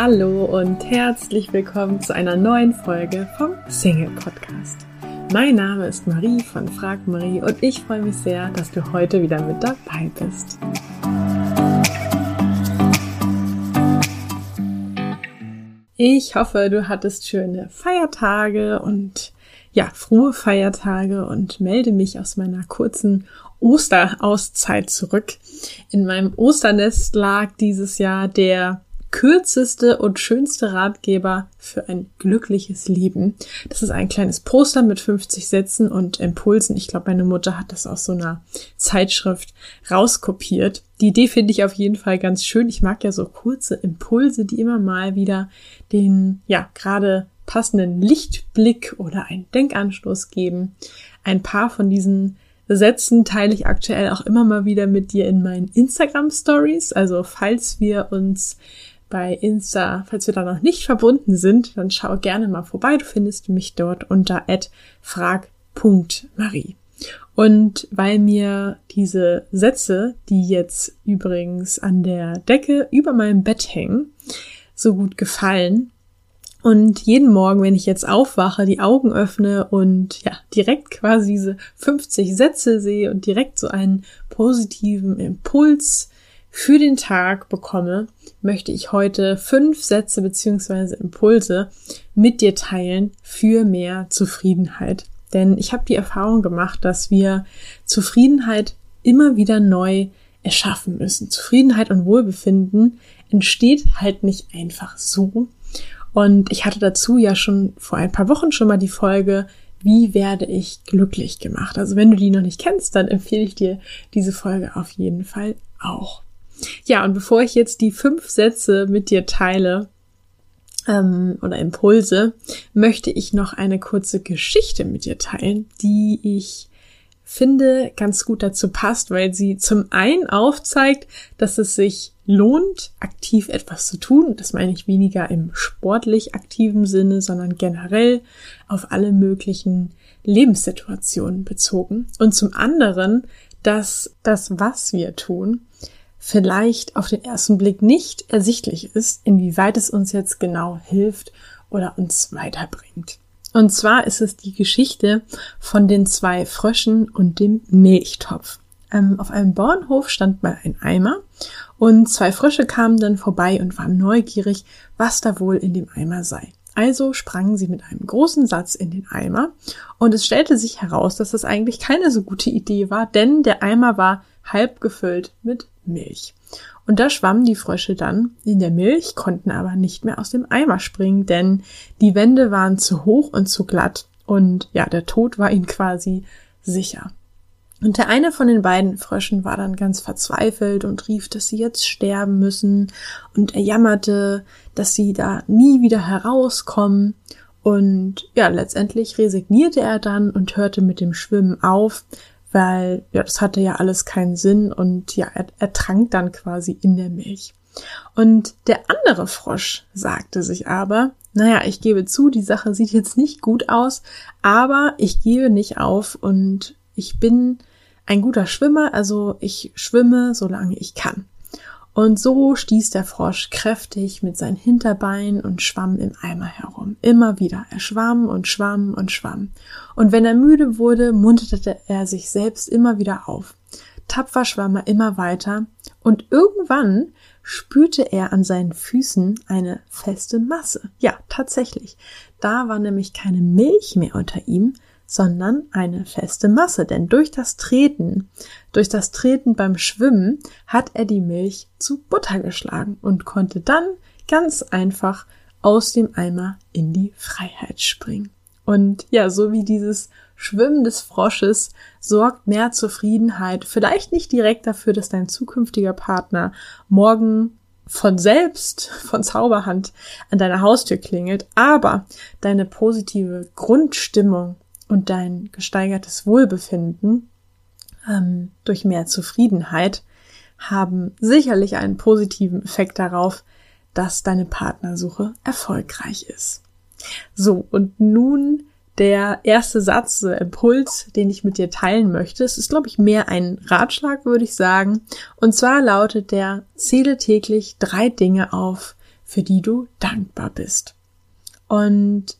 Hallo und herzlich willkommen zu einer neuen Folge vom Single Podcast. Mein Name ist Marie von Frag Marie und ich freue mich sehr, dass du heute wieder mit dabei bist. Ich hoffe, du hattest schöne Feiertage und ja, frohe Feiertage und melde mich aus meiner kurzen Osterauszeit zurück. In meinem Osternest lag dieses Jahr der kürzeste und schönste Ratgeber für ein glückliches Leben. Das ist ein kleines Poster mit 50 Sätzen und Impulsen. Ich glaube, meine Mutter hat das aus so einer Zeitschrift rauskopiert. Die Idee finde ich auf jeden Fall ganz schön. Ich mag ja so kurze Impulse, die immer mal wieder den, ja, gerade passenden Lichtblick oder einen Denkanstoß geben. Ein paar von diesen Sätzen teile ich aktuell auch immer mal wieder mit dir in meinen Instagram Stories. Also falls wir uns bei Insta, falls wir da noch nicht verbunden sind, dann schau gerne mal vorbei. Du findest mich dort unter frag.marie. Und weil mir diese Sätze, die jetzt übrigens an der Decke über meinem Bett hängen, so gut gefallen, und jeden Morgen, wenn ich jetzt aufwache, die Augen öffne und ja, direkt quasi diese 50 Sätze sehe und direkt so einen positiven Impuls für den Tag bekomme, möchte ich heute fünf Sätze beziehungsweise Impulse mit dir teilen für mehr Zufriedenheit. Denn ich habe die Erfahrung gemacht, dass wir Zufriedenheit immer wieder neu erschaffen müssen. Zufriedenheit und Wohlbefinden entsteht halt nicht einfach so. Und ich hatte dazu ja schon vor ein paar Wochen schon mal die Folge wie werde ich glücklich gemacht? Also wenn du die noch nicht kennst, dann empfehle ich dir diese Folge auf jeden Fall auch. Ja, und bevor ich jetzt die fünf Sätze mit dir teile ähm, oder Impulse, möchte ich noch eine kurze Geschichte mit dir teilen, die ich finde ganz gut dazu passt, weil sie zum einen aufzeigt, dass es sich lohnt, aktiv etwas zu tun. Das meine ich weniger im sportlich aktiven Sinne, sondern generell auf alle möglichen Lebenssituationen bezogen. Und zum anderen, dass das, was wir tun, vielleicht auf den ersten Blick nicht ersichtlich ist, inwieweit es uns jetzt genau hilft oder uns weiterbringt. Und zwar ist es die Geschichte von den zwei Fröschen und dem Milchtopf. Ähm, auf einem Bauernhof stand mal ein Eimer und zwei Frösche kamen dann vorbei und waren neugierig, was da wohl in dem Eimer sei. Also sprangen sie mit einem großen Satz in den Eimer und es stellte sich heraus, dass das eigentlich keine so gute Idee war, denn der Eimer war halb gefüllt mit Milch. Und da schwammen die Frösche dann in der Milch, konnten aber nicht mehr aus dem Eimer springen, denn die Wände waren zu hoch und zu glatt und ja, der Tod war ihnen quasi sicher. Und der eine von den beiden Fröschen war dann ganz verzweifelt und rief, dass sie jetzt sterben müssen, und er jammerte, dass sie da nie wieder herauskommen. Und ja, letztendlich resignierte er dann und hörte mit dem Schwimmen auf, weil ja, das hatte ja alles keinen Sinn und ja, er, er trank dann quasi in der Milch. Und der andere Frosch sagte sich aber, naja, ich gebe zu, die Sache sieht jetzt nicht gut aus, aber ich gebe nicht auf und ich bin ein guter Schwimmer, also ich schwimme, solange ich kann. Und so stieß der Frosch kräftig mit seinen Hinterbeinen und schwamm im Eimer herum. Immer wieder. Er schwamm und schwamm und schwamm. Und wenn er müde wurde, munterte er sich selbst immer wieder auf. Tapfer schwamm er immer weiter und irgendwann spürte er an seinen Füßen eine feste Masse. Ja, tatsächlich. Da war nämlich keine Milch mehr unter ihm, sondern eine feste Masse, denn durch das Treten, durch das Treten beim Schwimmen hat er die Milch zu Butter geschlagen und konnte dann ganz einfach aus dem Eimer in die Freiheit springen. Und ja, so wie dieses Schwimmen des Frosches sorgt mehr Zufriedenheit, vielleicht nicht direkt dafür, dass dein zukünftiger Partner morgen von selbst, von Zauberhand an deiner Haustür klingelt, aber deine positive Grundstimmung und dein gesteigertes Wohlbefinden ähm, durch mehr Zufriedenheit haben sicherlich einen positiven Effekt darauf, dass deine Partnersuche erfolgreich ist. So, und nun der erste Satz, der Impuls, den ich mit dir teilen möchte. Es ist, glaube ich, mehr ein Ratschlag, würde ich sagen. Und zwar lautet der, zähle täglich drei Dinge auf, für die du dankbar bist. Und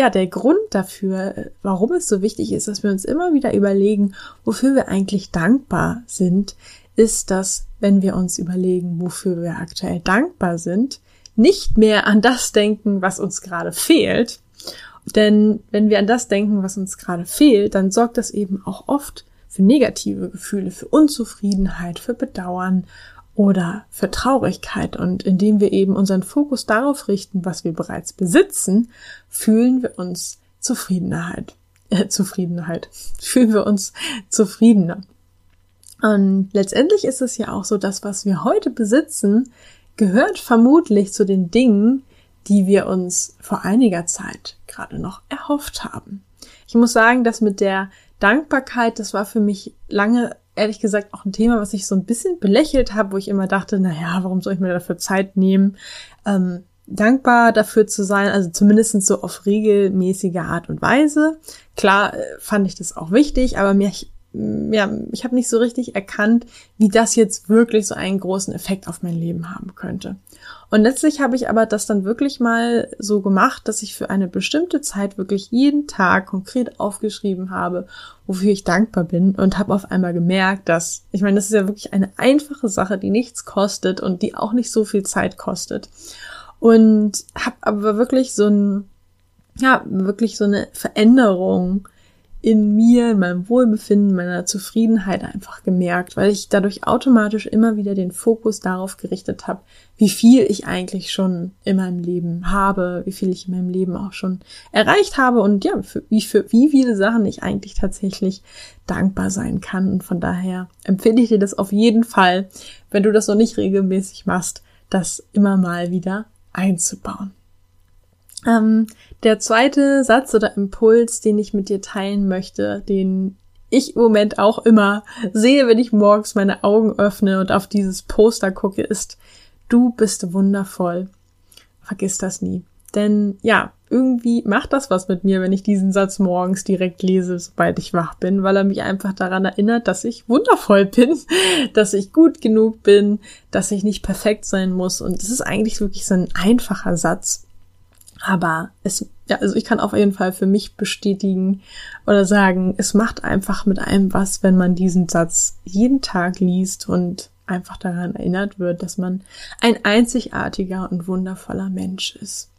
ja, der Grund dafür, warum es so wichtig ist, dass wir uns immer wieder überlegen, wofür wir eigentlich dankbar sind, ist, dass wenn wir uns überlegen, wofür wir aktuell dankbar sind, nicht mehr an das denken, was uns gerade fehlt. Denn wenn wir an das denken, was uns gerade fehlt, dann sorgt das eben auch oft für negative Gefühle, für Unzufriedenheit, für Bedauern oder für Traurigkeit. Und indem wir eben unseren Fokus darauf richten, was wir bereits besitzen, fühlen wir uns Zufriedenheit. Äh, Zufriedenheit. Fühlen wir uns zufriedener. Und letztendlich ist es ja auch so, dass was wir heute besitzen, gehört vermutlich zu den Dingen, die wir uns vor einiger Zeit gerade noch erhofft haben. Ich muss sagen, dass mit der Dankbarkeit, das war für mich lange, ehrlich gesagt, auch ein Thema, was ich so ein bisschen belächelt habe, wo ich immer dachte, na ja, warum soll ich mir dafür Zeit nehmen, ähm, dankbar dafür zu sein, also zumindest so auf regelmäßige Art und Weise. Klar äh, fand ich das auch wichtig, aber mir, ja, ich habe nicht so richtig erkannt, wie das jetzt wirklich so einen großen Effekt auf mein Leben haben könnte. Und letztlich habe ich aber das dann wirklich mal so gemacht, dass ich für eine bestimmte Zeit wirklich jeden Tag konkret aufgeschrieben habe, wofür ich dankbar bin und habe auf einmal gemerkt, dass, ich meine, das ist ja wirklich eine einfache Sache, die nichts kostet und die auch nicht so viel Zeit kostet. Und habe aber wirklich so ein, ja, wirklich so eine Veränderung in mir, in meinem Wohlbefinden, meiner Zufriedenheit einfach gemerkt, weil ich dadurch automatisch immer wieder den Fokus darauf gerichtet habe, wie viel ich eigentlich schon in meinem Leben habe, wie viel ich in meinem Leben auch schon erreicht habe und ja, für, wie, für wie viele Sachen ich eigentlich tatsächlich dankbar sein kann. Und von daher empfehle ich dir das auf jeden Fall, wenn du das noch nicht regelmäßig machst, das immer mal wieder einzubauen. Ähm, der zweite Satz oder Impuls, den ich mit dir teilen möchte, den ich im Moment auch immer sehe, wenn ich morgens meine Augen öffne und auf dieses Poster gucke, ist, du bist wundervoll. Vergiss das nie. Denn ja, irgendwie macht das was mit mir, wenn ich diesen Satz morgens direkt lese, sobald ich wach bin, weil er mich einfach daran erinnert, dass ich wundervoll bin, dass ich gut genug bin, dass ich nicht perfekt sein muss. Und es ist eigentlich wirklich so ein einfacher Satz, aber es, ja, also ich kann auf jeden Fall für mich bestätigen oder sagen, es macht einfach mit einem was, wenn man diesen Satz jeden Tag liest und einfach daran erinnert wird, dass man ein einzigartiger und wundervoller Mensch ist.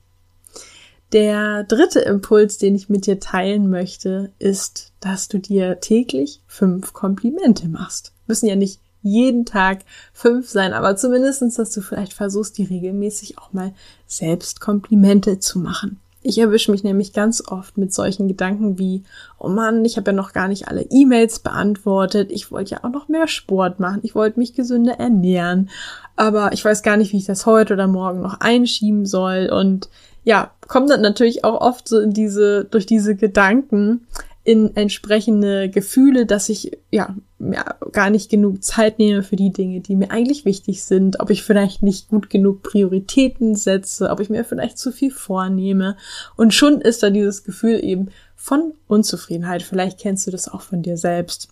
Der dritte Impuls, den ich mit dir teilen möchte, ist, dass du dir täglich fünf Komplimente machst. Müssen ja nicht jeden Tag fünf sein, aber zumindestens, dass du vielleicht versuchst, die regelmäßig auch mal selbst Komplimente zu machen. Ich erwische mich nämlich ganz oft mit solchen Gedanken wie, oh Mann, ich habe ja noch gar nicht alle E-Mails beantwortet, ich wollte ja auch noch mehr Sport machen, ich wollte mich gesünder ernähren, aber ich weiß gar nicht, wie ich das heute oder morgen noch einschieben soll. Und ja, kommt dann natürlich auch oft so in diese, durch diese Gedanken, in entsprechende Gefühle, dass ich ja mir gar nicht genug Zeit nehme für die Dinge, die mir eigentlich wichtig sind, ob ich vielleicht nicht gut genug Prioritäten setze, ob ich mir vielleicht zu viel vornehme. Und schon ist da dieses Gefühl eben von Unzufriedenheit. Vielleicht kennst du das auch von dir selbst.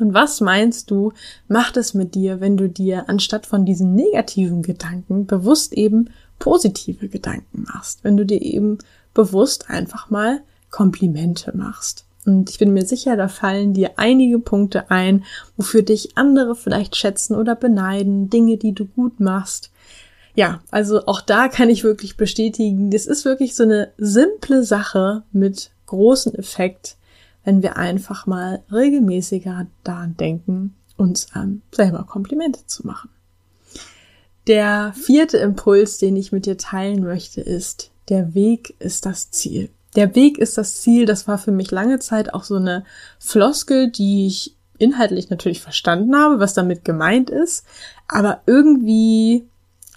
Und was meinst du, macht es mit dir, wenn du dir anstatt von diesen negativen Gedanken bewusst eben positive Gedanken machst? Wenn du dir eben bewusst einfach mal Komplimente machst. Und ich bin mir sicher, da fallen dir einige Punkte ein, wofür dich andere vielleicht schätzen oder beneiden, Dinge, die du gut machst. Ja, also auch da kann ich wirklich bestätigen, das ist wirklich so eine simple Sache mit großem Effekt, wenn wir einfach mal regelmäßiger daran denken, uns ähm, selber Komplimente zu machen. Der vierte Impuls, den ich mit dir teilen möchte, ist, der Weg ist das Ziel der Weg ist das Ziel, das war für mich lange Zeit auch so eine Floskel, die ich inhaltlich natürlich verstanden habe, was damit gemeint ist, aber irgendwie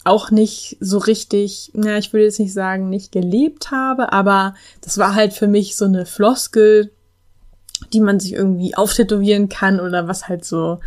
auch nicht so richtig, na, ich würde jetzt nicht sagen, nicht gelebt habe, aber das war halt für mich so eine Floskel, die man sich irgendwie auftätowieren kann oder was halt so,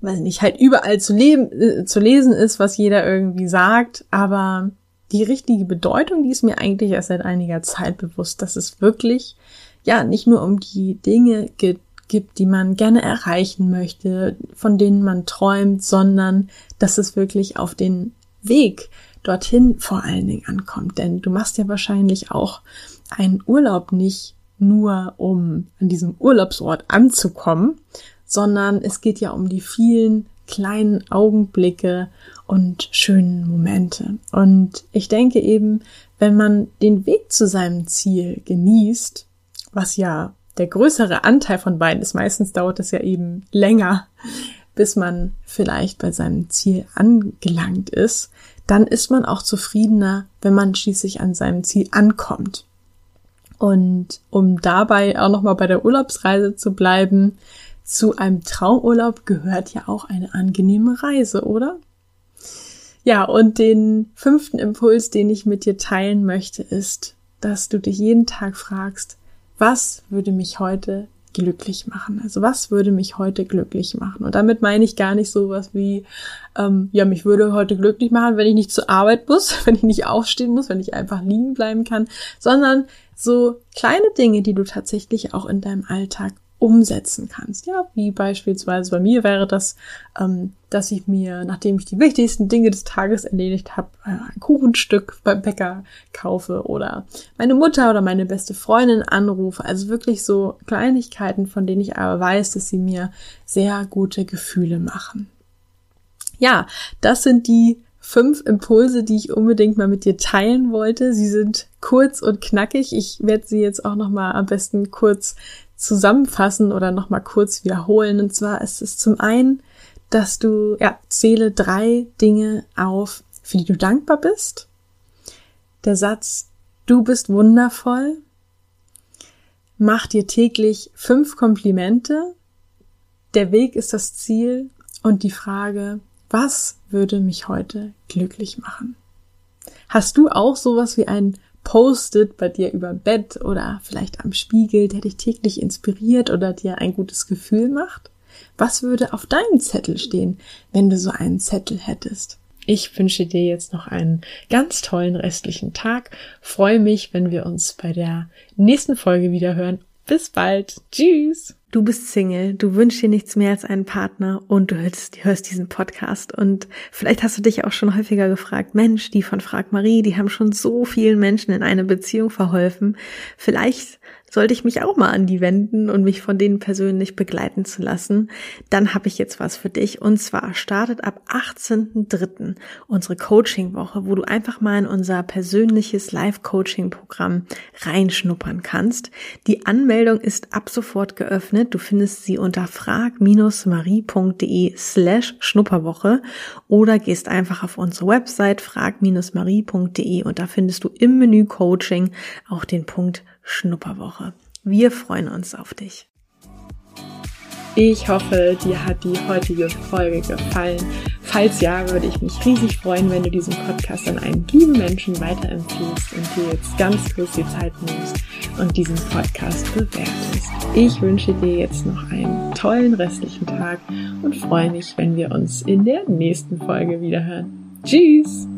weiß nicht, halt überall zu leben, äh, zu lesen ist, was jeder irgendwie sagt, aber die richtige Bedeutung, die ist mir eigentlich erst seit einiger Zeit bewusst, dass es wirklich, ja, nicht nur um die Dinge geht, gibt, die man gerne erreichen möchte, von denen man träumt, sondern dass es wirklich auf den Weg dorthin vor allen Dingen ankommt. Denn du machst ja wahrscheinlich auch einen Urlaub nicht nur, um an diesem Urlaubsort anzukommen, sondern es geht ja um die vielen kleinen Augenblicke und schönen Momente. Und ich denke eben, wenn man den Weg zu seinem Ziel genießt, was ja der größere Anteil von beiden ist, meistens dauert es ja eben länger, bis man vielleicht bei seinem Ziel angelangt ist, dann ist man auch zufriedener, wenn man schließlich an seinem Ziel ankommt. Und um dabei auch nochmal bei der Urlaubsreise zu bleiben, zu einem Traumurlaub gehört ja auch eine angenehme Reise, oder? Ja, und den fünften Impuls, den ich mit dir teilen möchte, ist, dass du dich jeden Tag fragst, was würde mich heute glücklich machen? Also was würde mich heute glücklich machen? Und damit meine ich gar nicht sowas wie, ähm, ja, mich würde heute glücklich machen, wenn ich nicht zur Arbeit muss, wenn ich nicht aufstehen muss, wenn ich einfach liegen bleiben kann, sondern so kleine Dinge, die du tatsächlich auch in deinem Alltag umsetzen kannst. Ja, wie beispielsweise bei mir wäre das, ähm, dass ich mir, nachdem ich die wichtigsten Dinge des Tages erledigt habe, äh, ein Kuchenstück beim Bäcker kaufe oder meine Mutter oder meine beste Freundin anrufe. Also wirklich so Kleinigkeiten, von denen ich aber weiß, dass sie mir sehr gute Gefühle machen. Ja, das sind die fünf Impulse, die ich unbedingt mal mit dir teilen wollte. Sie sind kurz und knackig. Ich werde sie jetzt auch noch mal am besten kurz zusammenfassen oder noch mal kurz wiederholen. Und zwar ist es zum einen, dass du ja zähle drei Dinge auf, für die du dankbar bist. Der Satz Du bist wundervoll. Mach dir täglich fünf Komplimente. Der Weg ist das Ziel und die Frage, was würde mich heute glücklich machen? Hast du auch sowas wie ein Post-it bei dir über Bett oder vielleicht am Spiegel, der dich täglich inspiriert oder dir ein gutes Gefühl macht? Was würde auf deinem Zettel stehen, wenn du so einen Zettel hättest? Ich wünsche dir jetzt noch einen ganz tollen restlichen Tag. Freue mich, wenn wir uns bei der nächsten Folge wieder hören. Bis bald. Tschüss. Du bist Single, du wünschst dir nichts mehr als einen Partner und du hörst, hörst, diesen Podcast. Und vielleicht hast du dich auch schon häufiger gefragt, Mensch, die von Frag Marie, die haben schon so vielen Menschen in eine Beziehung verholfen. Vielleicht sollte ich mich auch mal an die wenden und mich von denen persönlich begleiten zu lassen, dann habe ich jetzt was für dich. Und zwar startet ab 18.03. unsere Coaching-Woche, wo du einfach mal in unser persönliches Live-Coaching-Programm reinschnuppern kannst. Die Anmeldung ist ab sofort geöffnet. Du findest sie unter frag-marie.de slash Schnupperwoche oder gehst einfach auf unsere Website frag-marie.de und da findest du im Menü Coaching auch den Punkt Schnupperwoche. Wir freuen uns auf dich. Ich hoffe, dir hat die heutige Folge gefallen. Falls ja, würde ich mich riesig freuen, wenn du diesen Podcast an einen lieben Menschen weiterempfiehlst und dir jetzt ganz kurz die Zeit nimmst und diesen Podcast bewertest. Ich wünsche dir jetzt noch einen tollen restlichen Tag und freue mich, wenn wir uns in der nächsten Folge wiederhören. Tschüss!